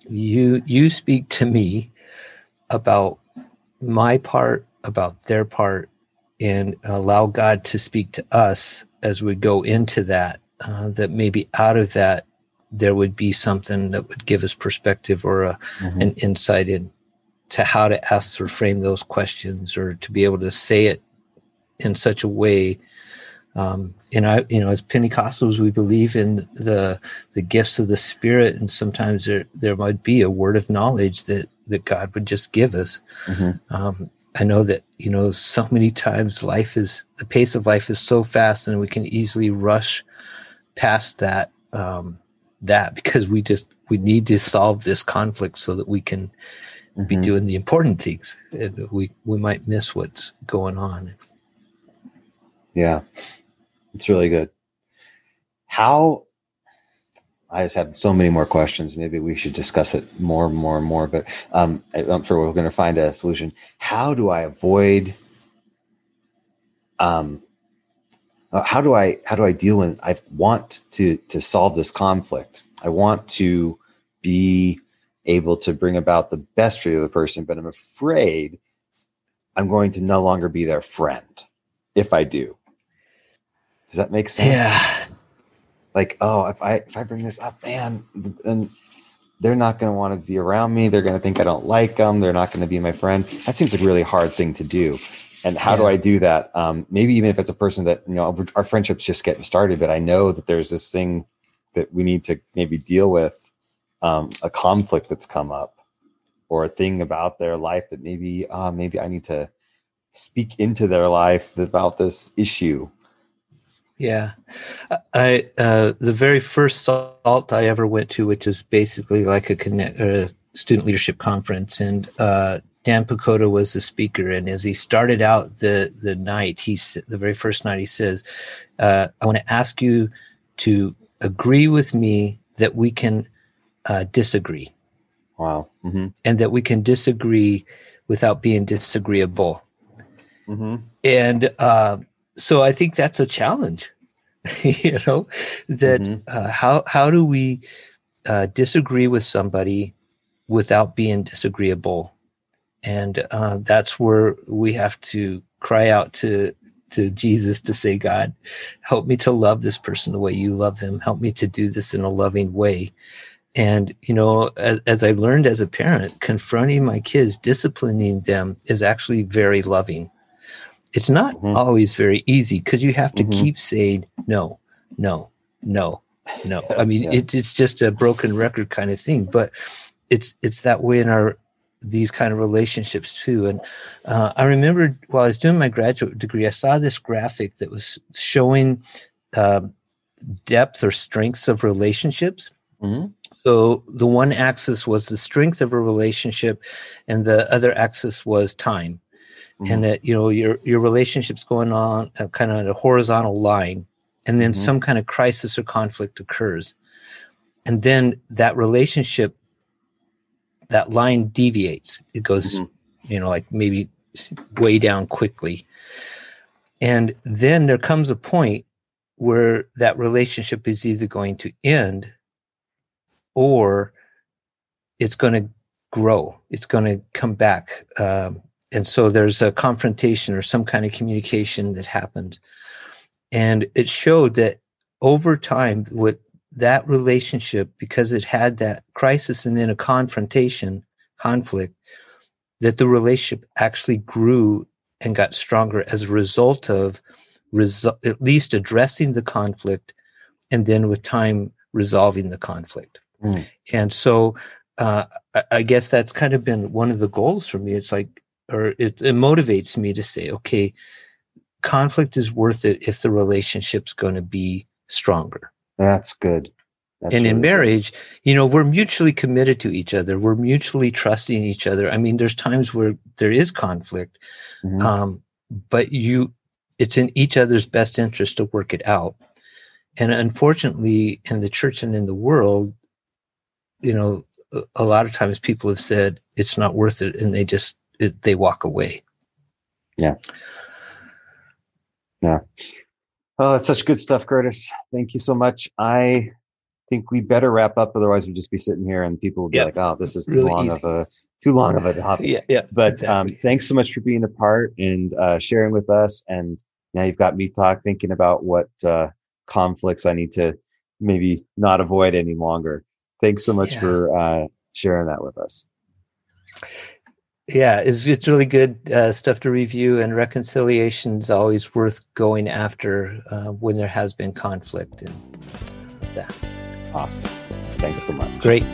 you you speak to me about my part, about their part, and allow God to speak to us as we go into that." uh, that maybe out of that there would be something that would give us perspective or a, mm-hmm. an insight into how to ask or frame those questions or to be able to say it in such a way um, and I, you know, as Pentecostals, we believe in the the gifts of the Spirit, and sometimes there there might be a word of knowledge that that God would just give us. Mm-hmm. Um, I know that you know so many times life is the pace of life is so fast, and we can easily rush past that um, that because we just we need to solve this conflict so that we can mm-hmm. be doing the important things and we we might miss what's going on yeah it's really good how I just have so many more questions. Maybe we should discuss it more and more and more, but um, I'm sure we're going to find a solution. How do I avoid um, uh, how do I how do I deal with I want to to solve this conflict. I want to be able to bring about the best for the other person, but I'm afraid I'm going to no longer be their friend if I do. Does that make sense? Yeah. Like, oh, if I if I bring this up, man, then they're not going to want to be around me. They're going to think I don't like them. They're not going to be my friend. That seems like a really hard thing to do and how yeah. do i do that um, maybe even if it's a person that you know our friendship's just getting started but i know that there's this thing that we need to maybe deal with um, a conflict that's come up or a thing about their life that maybe uh, maybe i need to speak into their life about this issue yeah i uh, the very first salt i ever went to which is basically like a connect a student leadership conference and uh, Dan Pakoda was the speaker, and as he started out the the night, he the very first night he says, uh, "I want to ask you to agree with me that we can uh, disagree." Wow, mm-hmm. and that we can disagree without being disagreeable. Mm-hmm. And uh, so I think that's a challenge. [laughs] you know that mm-hmm. Uh, how how do we uh, disagree with somebody without being disagreeable? and uh, that's where we have to cry out to to Jesus to say, God, help me to love this person the way you love them. Help me to do this in a loving way. And, you know, as, as I learned as a parent, confronting my kids, disciplining them is actually very loving. It's not mm-hmm. always very easy because you have to mm-hmm. keep saying, no, no, no, no. I mean, yeah. it, it's just a broken record kind of thing, but it's, it's that way in our, these kind of relationships too. And uh, I remember while I was doing my graduate degree, I saw this graphic that was showing uh, depth or strengths of relationships. Mm-hmm. So the one axis was the strength of a relationship, and the other axis was time. Mm-hmm. And that you know your your relationship's going on uh, kind of a horizontal line, and then mm-hmm. some kind of crisis or conflict occurs, and then that relationship that line deviates. It goes, mm-hmm. you know, like maybe way down quickly. And then there comes a point where that relationship is either going to end or it's going to grow, it's going to come back. Um, and so there's a confrontation or some kind of communication that happened. And it showed that over time, what that relationship, because it had that crisis and then a confrontation, conflict, that the relationship actually grew and got stronger as a result of resol- at least addressing the conflict and then with time resolving the conflict. Mm. And so uh, I, I guess that's kind of been one of the goals for me. It's like, or it, it motivates me to say, okay, conflict is worth it if the relationship's going to be stronger. That's good. That's and really in marriage, good. you know, we're mutually committed to each other. We're mutually trusting each other. I mean, there's times where there is conflict, mm-hmm. um, but you, it's in each other's best interest to work it out. And unfortunately, in the church and in the world, you know, a lot of times people have said it's not worth it, and they just it, they walk away. Yeah. Yeah. Oh, that's such good stuff, Curtis. Thank you so much. I think we better wrap up, otherwise we'll just be sitting here and people will be like, "Oh, this is too really long easy. of a too long of a topic." yeah, yeah. But um, exactly. um, thanks so much for being a part and uh, sharing with us. And now you've got me talk thinking about what uh, conflicts I need to maybe not avoid any longer. Thanks so much yeah. for uh, sharing that with us. Yeah, it's it's really good uh, stuff to review, and reconciliation is always worth going after uh, when there has been conflict and that. Awesome. Thanks so much. Great.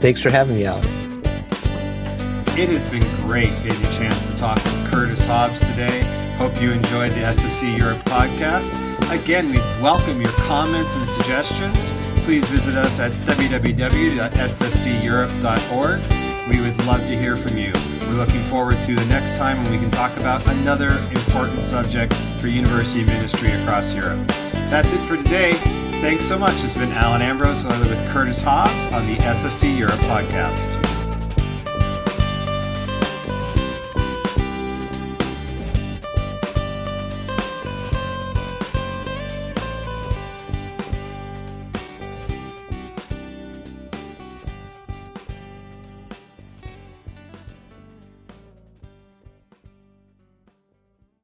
Thanks for having me, Alan. It has been great getting a chance to talk with Curtis Hobbs today. Hope you enjoyed the SFC Europe podcast. Again, we welcome your comments and suggestions. Please visit us at www.sfceurope.org. We would love to hear from you. We're looking forward to the next time when we can talk about another important subject for university ministry across Europe. That's it for today. Thanks so much. It's been Alan Ambrose with Curtis Hobbs on the SFC Europe podcast.